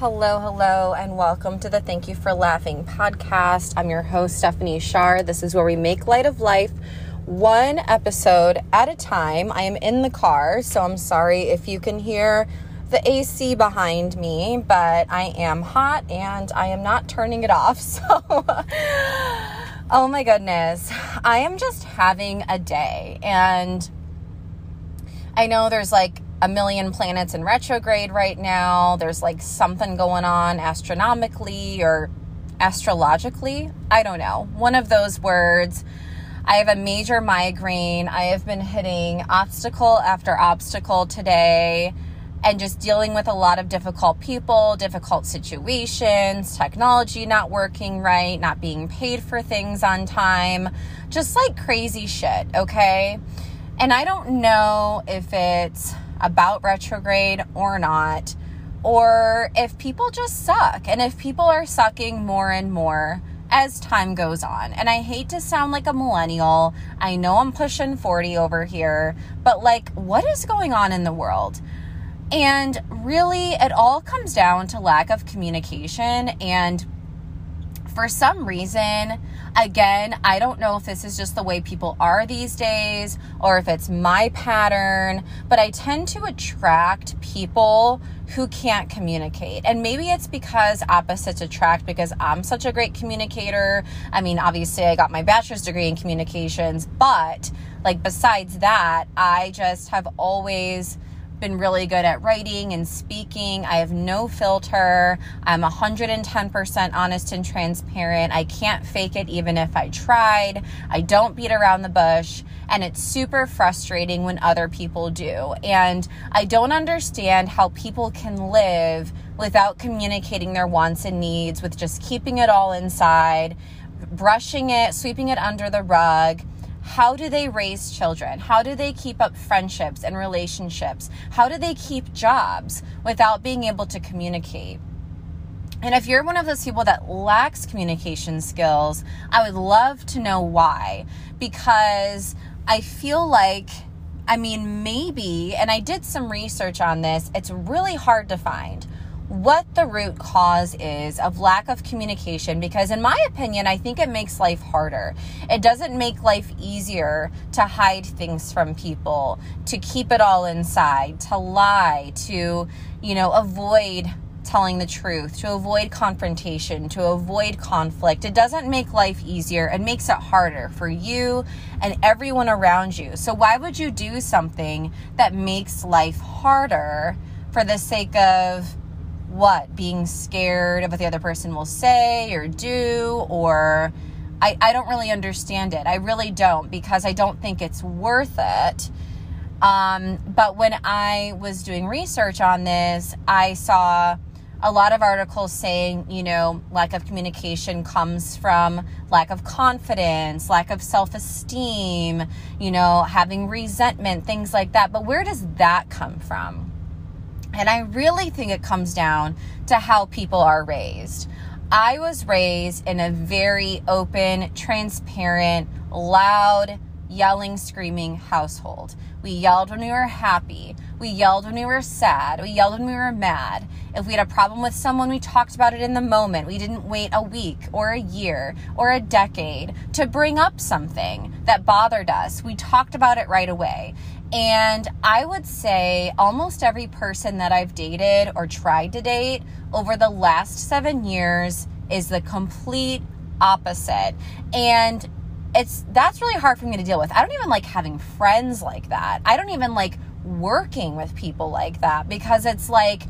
Hello, hello, and welcome to the Thank You for Laughing podcast. I'm your host, Stephanie Shar. This is where we make light of life one episode at a time. I am in the car, so I'm sorry if you can hear the AC behind me, but I am hot and I am not turning it off. So, oh my goodness, I am just having a day. And I know there's like a million planets in retrograde right now. There's like something going on astronomically or astrologically. I don't know. One of those words. I have a major migraine. I have been hitting obstacle after obstacle today and just dealing with a lot of difficult people, difficult situations, technology not working right, not being paid for things on time, just like crazy shit, okay? And I don't know if it's about retrograde or not, or if people just suck and if people are sucking more and more as time goes on. And I hate to sound like a millennial. I know I'm pushing 40 over here, but like, what is going on in the world? And really, it all comes down to lack of communication and for some reason, again, I don't know if this is just the way people are these days or if it's my pattern, but I tend to attract people who can't communicate. And maybe it's because opposites attract because I'm such a great communicator. I mean, obviously, I got my bachelor's degree in communications, but like besides that, I just have always been really good at writing and speaking. I have no filter. I'm 110% honest and transparent. I can't fake it even if I tried. I don't beat around the bush. And it's super frustrating when other people do. And I don't understand how people can live without communicating their wants and needs, with just keeping it all inside, brushing it, sweeping it under the rug how do they raise children? How do they keep up friendships and relationships? How do they keep jobs without being able to communicate? And if you're one of those people that lacks communication skills, I would love to know why. Because I feel like, I mean, maybe, and I did some research on this, it's really hard to find what the root cause is of lack of communication because in my opinion I think it makes life harder. It doesn't make life easier to hide things from people, to keep it all inside, to lie, to you know, avoid telling the truth, to avoid confrontation, to avoid conflict. It doesn't make life easier. It makes it harder for you and everyone around you. So why would you do something that makes life harder for the sake of what being scared of what the other person will say or do or I, I don't really understand it. I really don't because i don't think it's worth it. Um, but when i was doing research on this i saw a lot of articles saying you know lack of communication comes from lack of confidence lack of self-esteem you know having resentment things like that. But where does that come from and I really think it comes down to how people are raised. I was raised in a very open, transparent, loud, yelling, screaming household. We yelled when we were happy. We yelled when we were sad. We yelled when we were mad. If we had a problem with someone, we talked about it in the moment. We didn't wait a week or a year or a decade to bring up something that bothered us. We talked about it right away. And I would say almost every person that I've dated or tried to date over the last seven years is the complete opposite. And it's that's really hard for me to deal with. I don't even like having friends like that. I don't even like working with people like that because it's like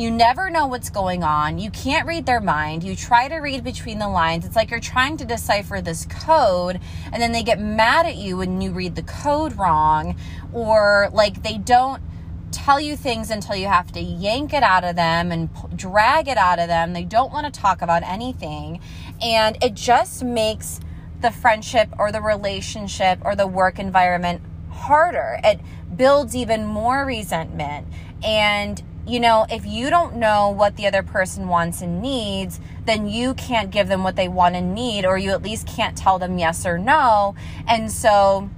you never know what's going on. You can't read their mind. You try to read between the lines. It's like you're trying to decipher this code, and then they get mad at you when you read the code wrong, or like they don't tell you things until you have to yank it out of them and drag it out of them. They don't want to talk about anything. And it just makes the friendship or the relationship or the work environment harder. It builds even more resentment. And you know, if you don't know what the other person wants and needs, then you can't give them what they want and need, or you at least can't tell them yes or no. And so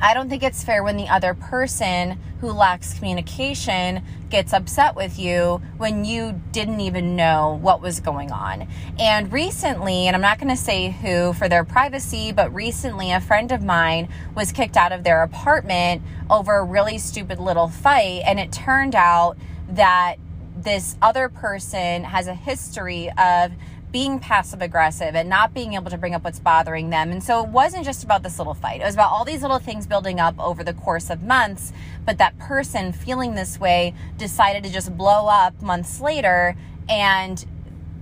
I don't think it's fair when the other person who lacks communication gets upset with you when you didn't even know what was going on. And recently, and I'm not going to say who for their privacy, but recently a friend of mine was kicked out of their apartment over a really stupid little fight. And it turned out that this other person has a history of being passive aggressive and not being able to bring up what's bothering them. And so it wasn't just about this little fight, it was about all these little things building up over the course of months. But that person feeling this way decided to just blow up months later, and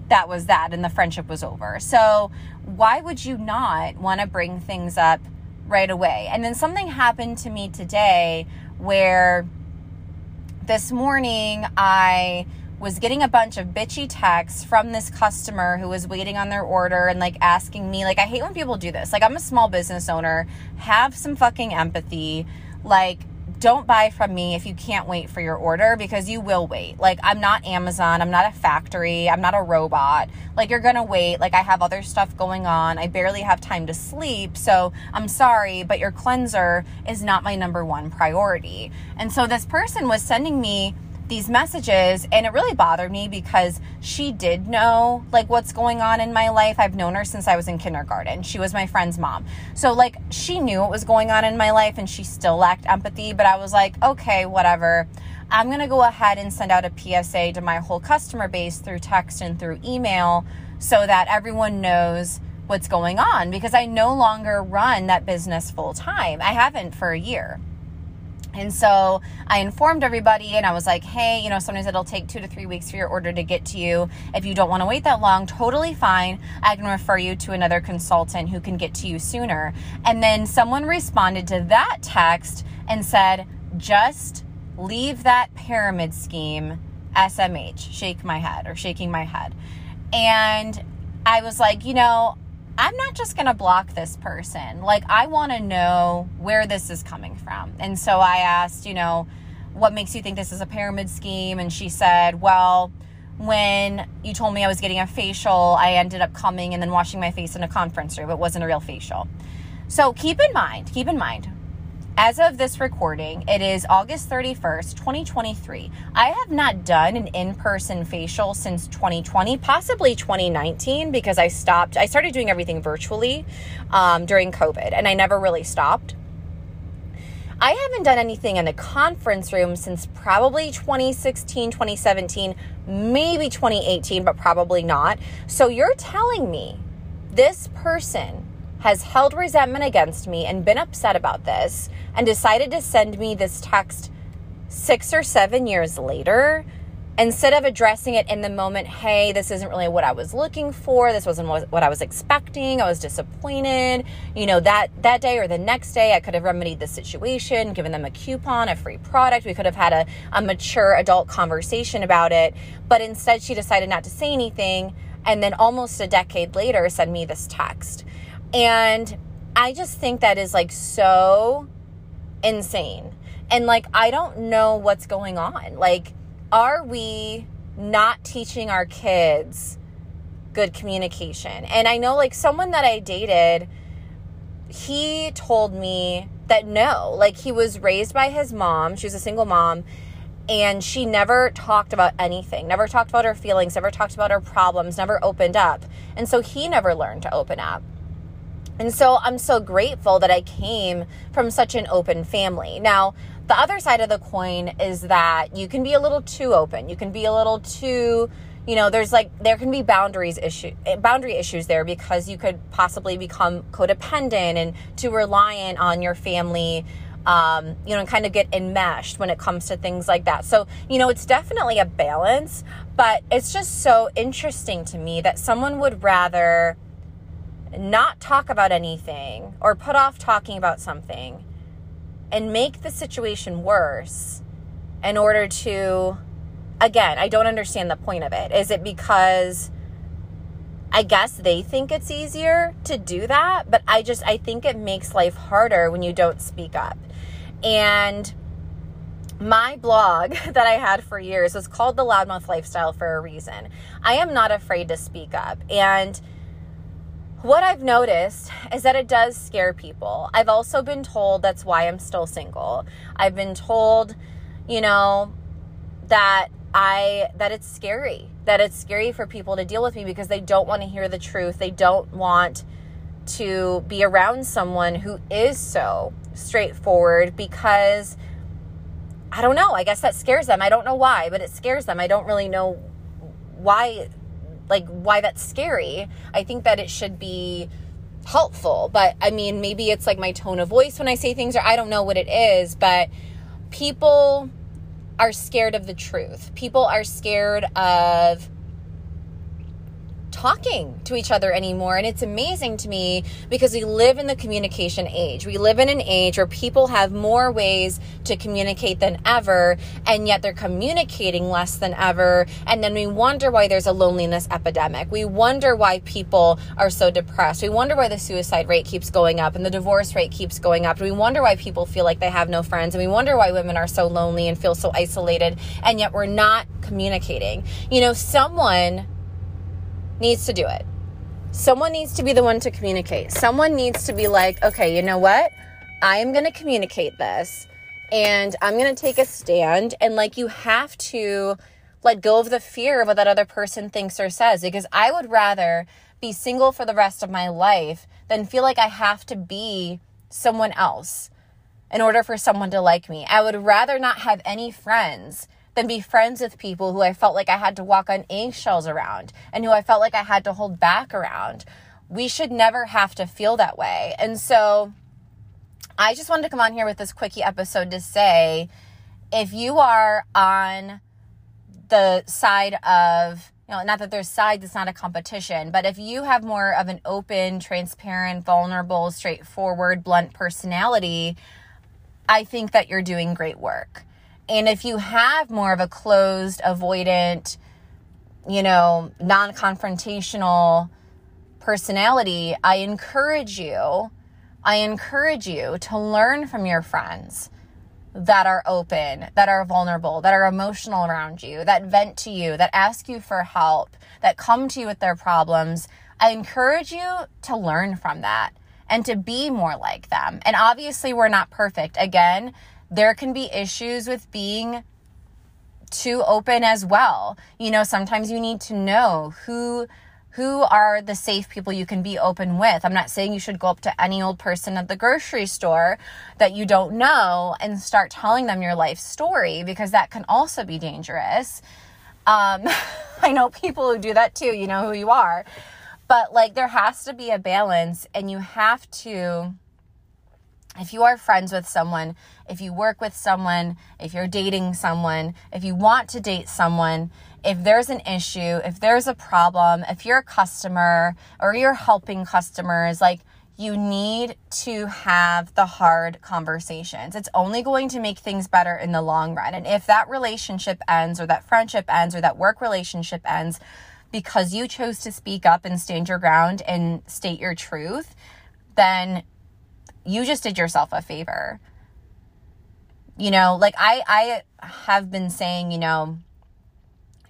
that was that, and the friendship was over. So, why would you not want to bring things up right away? And then something happened to me today where this morning I was getting a bunch of bitchy texts from this customer who was waiting on their order and like asking me like I hate when people do this. Like I'm a small business owner, have some fucking empathy. Like don't buy from me if you can't wait for your order because you will wait. Like, I'm not Amazon. I'm not a factory. I'm not a robot. Like, you're going to wait. Like, I have other stuff going on. I barely have time to sleep. So, I'm sorry, but your cleanser is not my number one priority. And so, this person was sending me these messages and it really bothered me because she did know like what's going on in my life. I've known her since I was in kindergarten. She was my friend's mom. So like she knew what was going on in my life and she still lacked empathy, but I was like, "Okay, whatever. I'm going to go ahead and send out a PSA to my whole customer base through text and through email so that everyone knows what's going on because I no longer run that business full time. I haven't for a year. And so I informed everybody and I was like, hey, you know, sometimes it'll take two to three weeks for your order to get to you. If you don't want to wait that long, totally fine. I can refer you to another consultant who can get to you sooner. And then someone responded to that text and said, just leave that pyramid scheme SMH, shake my head or shaking my head. And I was like, you know, I'm not just going to block this person. Like, I want to know where this is coming from. And so I asked, you know, what makes you think this is a pyramid scheme? And she said, well, when you told me I was getting a facial, I ended up coming and then washing my face in a conference room. It wasn't a real facial. So keep in mind, keep in mind, as of this recording, it is August 31st, 2023. I have not done an in person facial since 2020, possibly 2019, because I stopped. I started doing everything virtually um, during COVID and I never really stopped. I haven't done anything in a conference room since probably 2016, 2017, maybe 2018, but probably not. So you're telling me this person has held resentment against me and been upset about this and decided to send me this text six or seven years later instead of addressing it in the moment hey this isn't really what i was looking for. This wasn't what i was expecting. I was disappointed. You know that that day or the next day i could have remedied the situation given them a coupon a free product. We could have had a, a mature adult conversation about it. But instead she decided not to say anything and then almost a decade later send me this text and I just think that is like so insane. And like, I don't know what's going on. Like, are we not teaching our kids good communication? And I know, like, someone that I dated, he told me that no, like, he was raised by his mom. She was a single mom. And she never talked about anything, never talked about her feelings, never talked about her problems, never opened up. And so he never learned to open up. And so I'm so grateful that I came from such an open family. Now, the other side of the coin is that you can be a little too open. You can be a little too, you know, there's like there can be boundaries issue boundary issues there because you could possibly become codependent and too reliant on your family um, you know, kind of get enmeshed when it comes to things like that. So, you know, it's definitely a balance, but it's just so interesting to me that someone would rather not talk about anything or put off talking about something and make the situation worse in order to again i don't understand the point of it is it because i guess they think it's easier to do that but i just i think it makes life harder when you don't speak up and my blog that I had for years was called The Loudmouth Lifestyle for a reason. I am not afraid to speak up. And what I've noticed is that it does scare people. I've also been told that's why I'm still single. I've been told, you know, that I that it's scary. That it's scary for people to deal with me because they don't want to hear the truth. They don't want to be around someone who is so straightforward because I don't know. I guess that scares them. I don't know why, but it scares them. I don't really know why like why that's scary. I think that it should be helpful, but I mean, maybe it's like my tone of voice when I say things, or I don't know what it is, but people are scared of the truth. People are scared of talking to each other anymore. And it's amazing to me because we live in the communication age. We live in an age where people have more ways to communicate than ever, and yet they're communicating less than ever. And then we wonder why there's a loneliness epidemic. We wonder why people are so depressed. We wonder why the suicide rate keeps going up and the divorce rate keeps going up. We wonder why people feel like they have no friends. And we wonder why women are so lonely and feel so isolated. And yet we're not communicating. You know, someone needs to do it. Someone needs to be the one to communicate. Someone needs to be like, okay, you know what? I am going to communicate this and I'm going to take a stand. And like, you have to let go of the fear of what that other person thinks or says because I would rather be single for the rest of my life than feel like I have to be someone else in order for someone to like me. I would rather not have any friends than be friends with people who I felt like I had to walk on eggshells around and who I felt like I had to hold back around. We should never have to feel that way. And so I just wanted to come on here with this quickie episode to say if you are on the side of you know, not that there's sides, it's not a competition, but if you have more of an open, transparent, vulnerable, straightforward, blunt personality, I think that you're doing great work. And if you have more of a closed, avoidant, you know, non confrontational personality, I encourage you, I encourage you to learn from your friends that are open, that are vulnerable, that are emotional around you, that vent to you, that ask you for help, that come to you with their problems. I encourage you to learn from that and to be more like them. And obviously, we're not perfect. Again, there can be issues with being too open as well. You know, sometimes you need to know who who are the safe people you can be open with. I'm not saying you should go up to any old person at the grocery store that you don't know and start telling them your life story because that can also be dangerous. Um, I know people who do that too, you know who you are. But like there has to be a balance and you have to if you are friends with someone, if you work with someone, if you're dating someone, if you want to date someone, if there's an issue, if there's a problem, if you're a customer or you're helping customers, like you need to have the hard conversations. It's only going to make things better in the long run. And if that relationship ends or that friendship ends or that work relationship ends because you chose to speak up and stand your ground and state your truth, then you just did yourself a favor. You know, like I I have been saying, you know,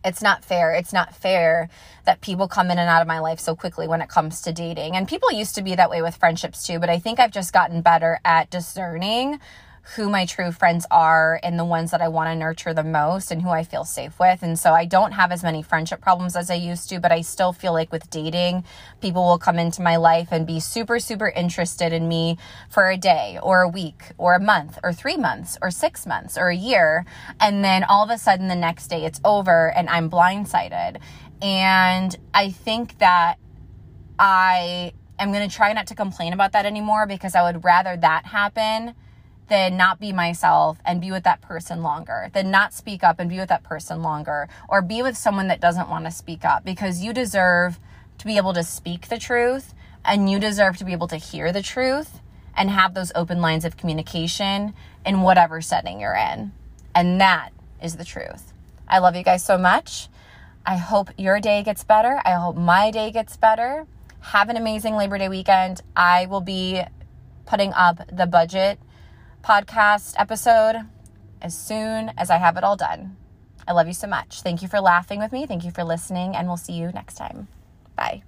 it's not fair. It's not fair that people come in and out of my life so quickly when it comes to dating. And people used to be that way with friendships too, but I think I've just gotten better at discerning who my true friends are and the ones that I want to nurture the most and who I feel safe with. And so I don't have as many friendship problems as I used to, but I still feel like with dating, people will come into my life and be super, super interested in me for a day or a week or a month or three months or six months or a year. And then all of a sudden the next day it's over and I'm blindsided. And I think that I am going to try not to complain about that anymore because I would rather that happen than not be myself and be with that person longer, than not speak up and be with that person longer, or be with someone that doesn't want to speak up because you deserve to be able to speak the truth and you deserve to be able to hear the truth and have those open lines of communication in whatever setting you're in. And that is the truth. I love you guys so much. I hope your day gets better. I hope my day gets better. Have an amazing Labor Day weekend. I will be putting up the budget podcast episode as soon as I have it all done. I love you so much. Thank you for laughing with me. Thank you for listening, and we'll see you next time. Bye.